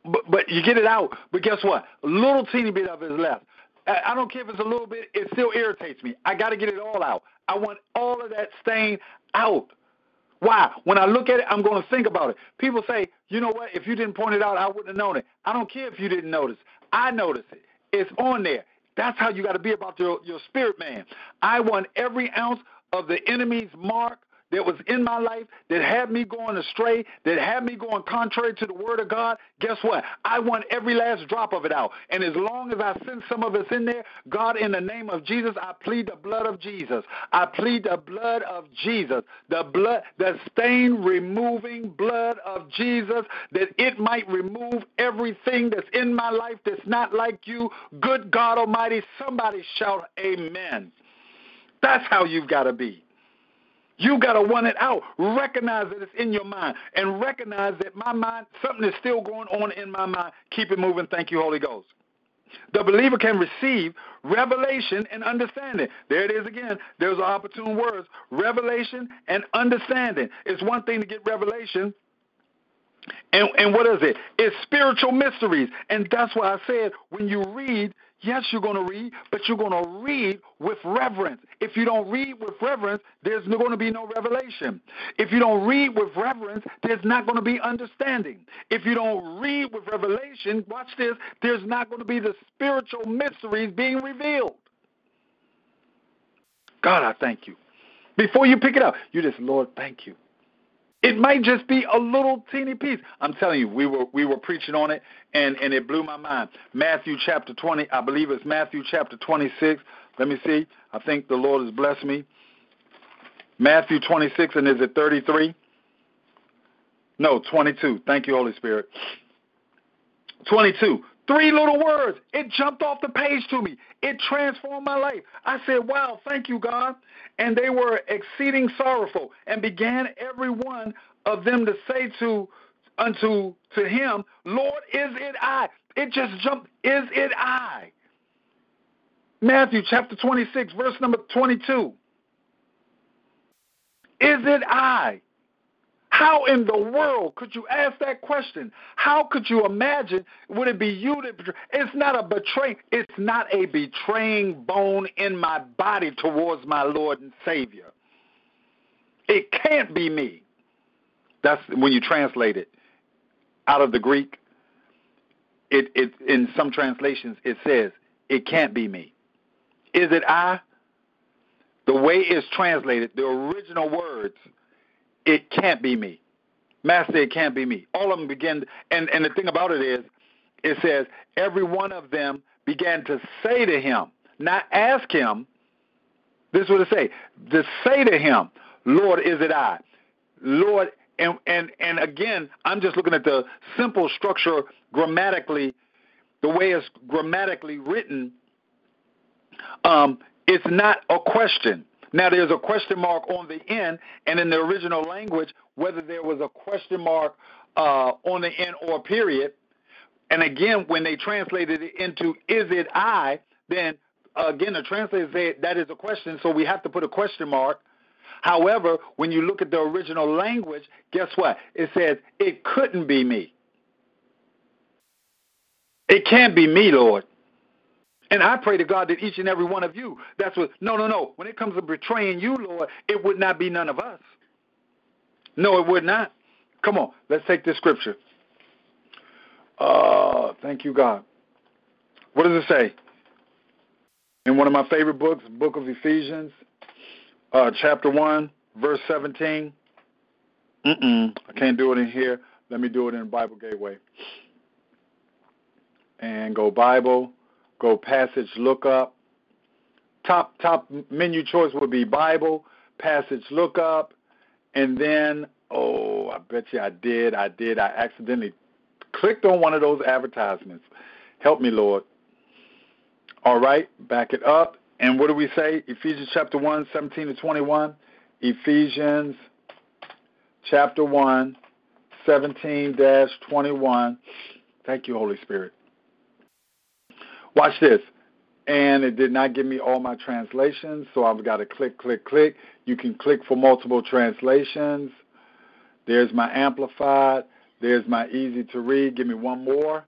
But, but you get it out. But guess what? A little teeny bit of it is left. I don't care if it's a little bit, it still irritates me. I got to get it all out. I want all of that stain out. Why? When I look at it, I'm going to think about it. People say, you know what? If you didn't point it out, I wouldn't have known it. I don't care if you didn't notice. I notice it. It's on there. That's how you got to be about your, your spirit, man. I want every ounce of the enemy's mark that was in my life that had me going astray, that had me going contrary to the word of God, guess what? I want every last drop of it out. And as long as I send some of us in there, God, in the name of Jesus, I plead the blood of Jesus. I plead the blood of Jesus, the blood, the stain removing blood of Jesus, that it might remove everything that's in my life that's not like you. Good God Almighty, somebody shout, Amen. That's how you've got to be. You got to want it out. Recognize that it's in your mind and recognize that my mind, something is still going on in my mind. Keep it moving. Thank you, Holy Ghost. The believer can receive revelation and understanding. There it is again. There's opportune words. Revelation and understanding. It's one thing to get revelation. And, and what is it? It's spiritual mysteries. And that's why I said when you read, Yes, you're going to read, but you're going to read with reverence. If you don't read with reverence, there's going to be no revelation. If you don't read with reverence, there's not going to be understanding. If you don't read with revelation, watch this, there's not going to be the spiritual mysteries being revealed. God, I thank you. Before you pick it up, you just, Lord, thank you. It might just be a little teeny piece. I'm telling you, we were we were preaching on it, and and it blew my mind. Matthew chapter 20, I believe it's Matthew chapter 26. Let me see. I think the Lord has blessed me. Matthew 26, and is it 33? No, 22. Thank you, Holy Spirit. 22. Three little words. It jumped off the page to me. It transformed my life. I said, Wow, thank you, God. And they were exceeding sorrowful, and began every one of them to say to unto to him, Lord, is it I? It just jumped, is it I? Matthew chapter 26, verse number 22. Is it I? How in the world could you ask that question? How could you imagine? Would it be you that betray? It's not a betray. It's not a betraying bone in my body towards my Lord and Savior. It can't be me. That's when you translate it out of the Greek. It, it in some translations it says it can't be me. Is it I? The way it's translated, the original words it can't be me. Master, it can't be me. All of them begin, and, and the thing about it is, it says, every one of them began to say to him, not ask him, this is what it say, to say to him, Lord, is it I? Lord, and, and, and again, I'm just looking at the simple structure grammatically, the way it's grammatically written. Um, it's not a question. Now, there's a question mark on the end, and in the original language, whether there was a question mark uh, on the end or period, and again, when they translated it into "Is it I?" then again, the translator said that is a question, so we have to put a question mark. However, when you look at the original language, guess what? It says it couldn't be me. It can't be me, Lord. And I pray to God that each and every one of you, that's what, no, no, no. When it comes to betraying you, Lord, it would not be none of us. No, it would not. Come on, let's take this scripture. Uh, thank you, God. What does it say? In one of my favorite books, book of Ephesians, uh, chapter 1, verse 17. Mm-mm, I can't do it in here. Let me do it in Bible Gateway. And go Bible go passage lookup. Top top menu choice would be Bible, passage lookup, and then oh, I bet you I did, I did, I accidentally clicked on one of those advertisements. Help me, Lord. All right, back it up. And what do we say? Ephesians chapter 1, 17 to 21. Ephesians chapter 1, 17 21. Thank you, Holy Spirit. Watch this. And it did not give me all my translations, so I've got to click, click, click. You can click for multiple translations. There's my amplified. There's my easy to read. Give me one more.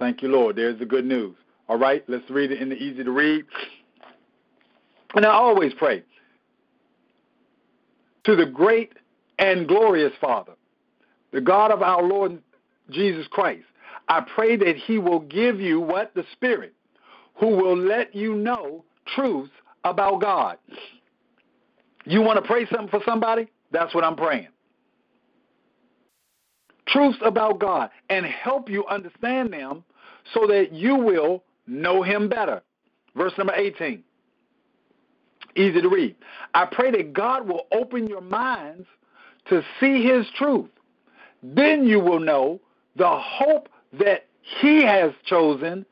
Thank you, Lord. There's the good news. All right, let's read it in the easy to read. And I always pray to the great and glorious Father, the God of our Lord Jesus Christ. I pray that He will give you what? The Spirit, who will let you know truth about God. You want to pray something for somebody? That's what I'm praying. Truths about God and help you understand them so that you will know Him better. Verse number 18. Easy to read. I pray that God will open your minds to see His truth. Then you will know the hope that He has chosen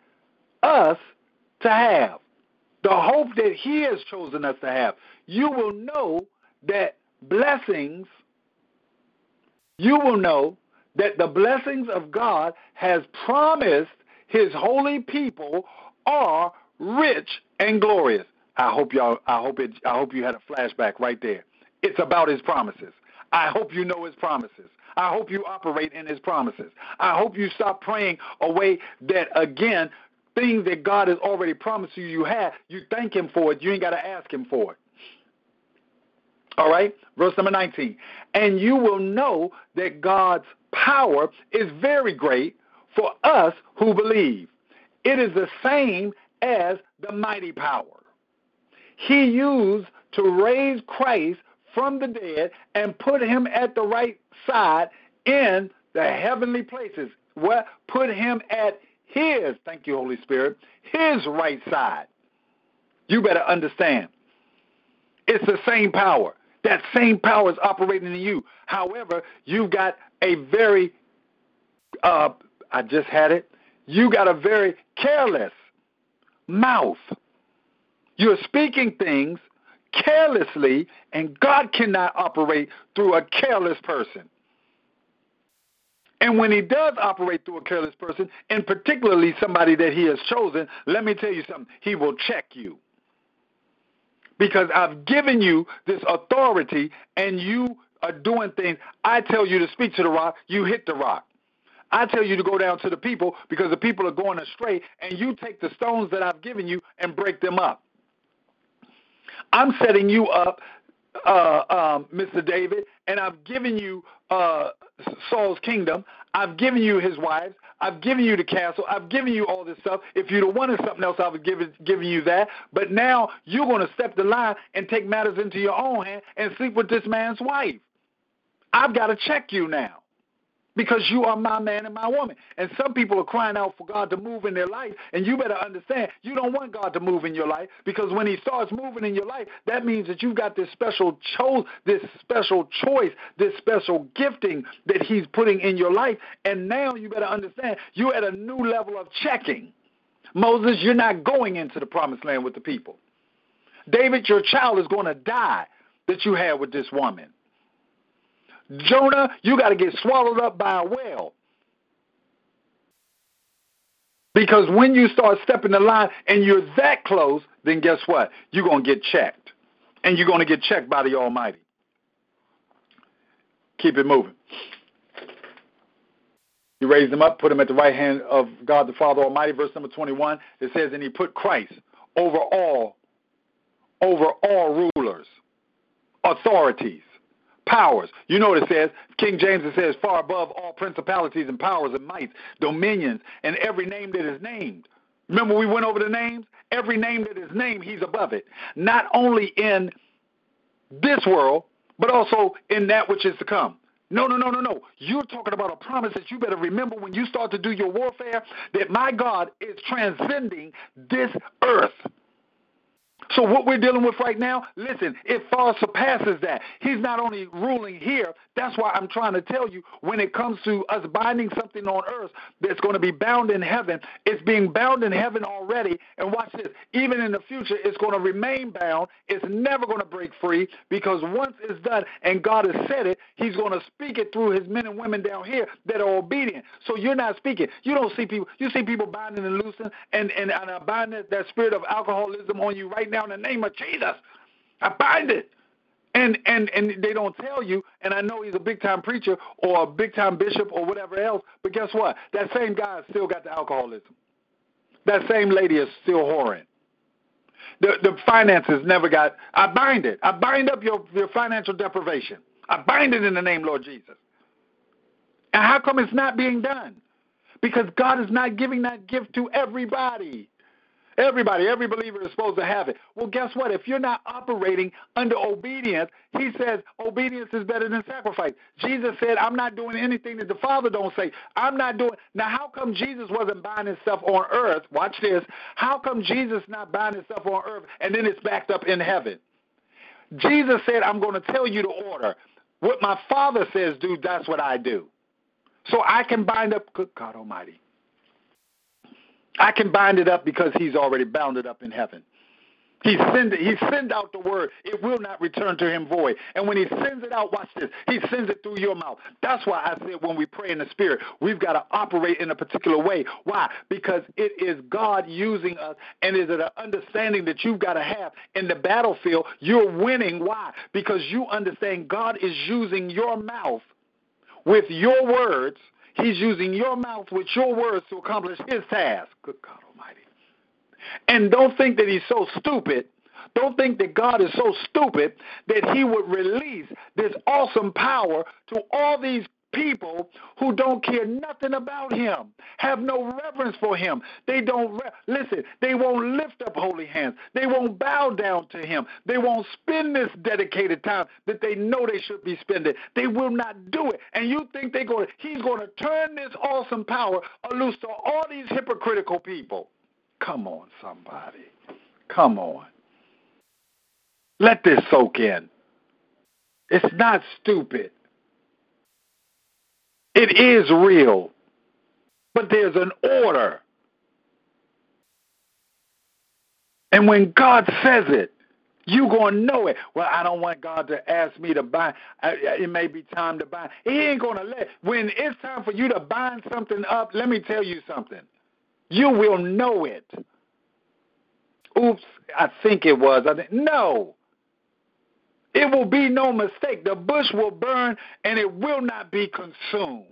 us to have. The hope that He has chosen us to have. You will know that blessings, you will know that the blessings of God has promised His holy people are rich and glorious. I hope y'all. I hope it. I hope you had a flashback right there. It's about His promises. I hope you know His promises. I hope you operate in His promises. I hope you stop praying a way that again things that God has already promised you you have. You thank Him for it. You ain't got to ask Him for it. All right, verse number 19. And you will know that God's power is very great for us who believe. It is the same as the mighty power he used to raise Christ from the dead and put him at the right side in the heavenly places. What put him at his, thank you, Holy Spirit, his right side. You better understand. It's the same power. That same power is operating in you. However, you've got a very, uh, I just had it, you got a very careless mouth. You're speaking things carelessly, and God cannot operate through a careless person. And when he does operate through a careless person, and particularly somebody that he has chosen, let me tell you something, he will check you. Because I've given you this authority and you are doing things. I tell you to speak to the rock, you hit the rock. I tell you to go down to the people because the people are going astray, and you take the stones that I've given you and break them up. I'm setting you up, uh, um, Mr. David, and I've given you uh, Saul's kingdom. I've given you his wives. I've given you the castle. I've given you all this stuff. If you'd have wanted something else, I would give it, given you that. But now you're going to step the line and take matters into your own hand and sleep with this man's wife. I've got to check you now because you are my man and my woman. And some people are crying out for God to move in their life, and you better understand you don't want God to move in your life because when He starts moving in your life, that means that you've got this special chose, this special choice, this special gifting that He's putting in your life, and now you better understand you're at a new level of checking. Moses, you're not going into the promised land with the people. David, your child is going to die that you had with this woman. Jonah, you got to get swallowed up by a whale. Because when you start stepping the line and you're that close, then guess what? You're going to get checked. And you're going to get checked by the Almighty. Keep it moving. He raised him up, put him at the right hand of God the Father Almighty. Verse number 21, it says, And he put Christ over all, over all rulers, authorities, powers. You know what it says? King James it says, far above all principalities and powers and mights, dominions, and every name that is named. Remember we went over the names? Every name that is named, he's above it. Not only in this world, but also in that which is to come. No, no, no, no, no. You're talking about a promise that you better remember when you start to do your warfare that my God is transcending this earth. So what we're dealing with right now, listen, it far surpasses that. He's not only ruling here, that's why I'm trying to tell you when it comes to us binding something on earth that's going to be bound in heaven, it's being bound in heaven already. And watch this, even in the future, it's going to remain bound. It's never going to break free because once it's done and God has said it, He's going to speak it through His men and women down here that are obedient. So you're not speaking. You don't see people, you see people binding and loosing and, and, and binding that spirit of alcoholism on you right now now in the name of Jesus. I bind it. And and and they don't tell you, and I know he's a big time preacher or a big time bishop or whatever else, but guess what? That same guy still got the alcoholism. that same lady is still whoring. The, the finances never got, I bind it. I bind up your, your financial deprivation. I bind it in the name, Lord Jesus. And how come it's not being done? Because God is not giving that gift to everybody. Everybody, every believer is supposed to have it. Well, guess what? If you're not operating under obedience, he says obedience is better than sacrifice. Jesus said, I'm not doing anything that the Father don't say. I'm not doing. Now, how come Jesus wasn't buying himself on earth? Watch this. How come Jesus not buying himself on earth and then it's backed up in heaven? Jesus said, I'm going to tell you to order. What my Father says do, that's what I do. So I can bind up, good God Almighty. I can bind it up because he's already bound it up in heaven. He send it, he send out the word. It will not return to him void. And when he sends it out, watch this. He sends it through your mouth. That's why I said when we pray in the spirit, we've got to operate in a particular way. Why? Because it is God using us, and is it an understanding that you've got to have in the battlefield? You're winning. Why? Because you understand God is using your mouth with your words He's using your mouth with your words to accomplish his task. Good God Almighty. And don't think that he's so stupid. Don't think that God is so stupid that he would release this awesome power to all these people who don't care nothing about him, have no reverence for him. They don't re- listen, they won't lift up holy hands. They won't bow down to him. They won't spend this dedicated time that they know they should be spending. They will not do it. And you think they're going he's going to turn this awesome power loose to all these hypocritical people. Come on, somebody. Come on. Let this soak in. It's not stupid. It is real, but there's an order. And when God says it, you're going to know it. Well, I don't want God to ask me to buy. It may be time to buy. He ain't going to let. When it's time for you to bind something up, let me tell you something. You will know it. Oops, I think it was. I think, no. It will be no mistake. The bush will burn and it will not be consumed.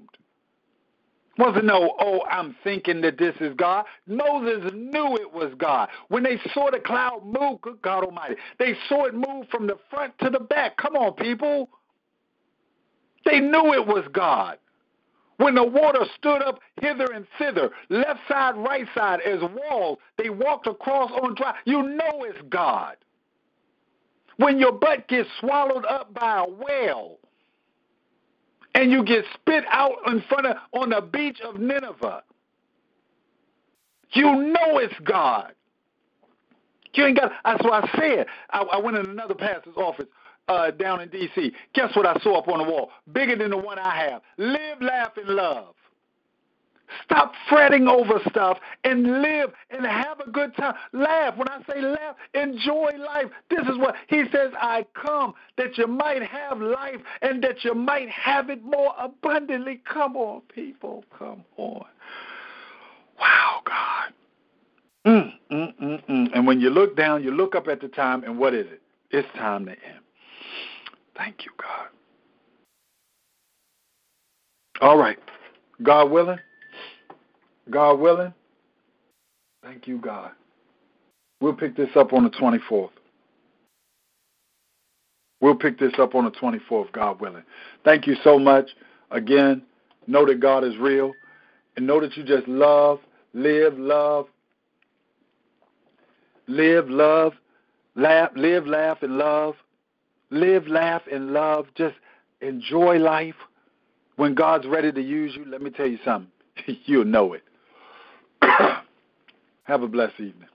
Wasn't no, oh, I'm thinking that this is God. Moses knew it was God. When they saw the cloud move, good God Almighty, they saw it move from the front to the back. Come on, people. They knew it was God. When the water stood up hither and thither, left side, right side, as walls, they walked across on dry. You know it's God. When your butt gets swallowed up by a whale and you get spit out in front of on the beach of Nineveh, you know it's God. You ain't got. That's what I said. I, I went in another pastor's office uh, down in D.C. Guess what I saw up on the wall? Bigger than the one I have. Live, laugh, and love. Stop fretting over stuff and live and have a good time. Laugh. When I say laugh, enjoy life. This is what he says I come that you might have life and that you might have it more abundantly. Come on, people. Come on. Wow, God. Mm, mm, mm, mm. And when you look down, you look up at the time, and what is it? It's time to end. Thank you, God. All right. God willing. God willing. Thank you, God. We'll pick this up on the 24th. We'll pick this up on the 24th, God willing. Thank you so much. Again, know that God is real and know that you just love, live, love, live, love, laugh, live, laugh, and love. Live, laugh, and love. Just enjoy life. When God's ready to use you, let me tell you something. You'll know it. Have a blessed evening.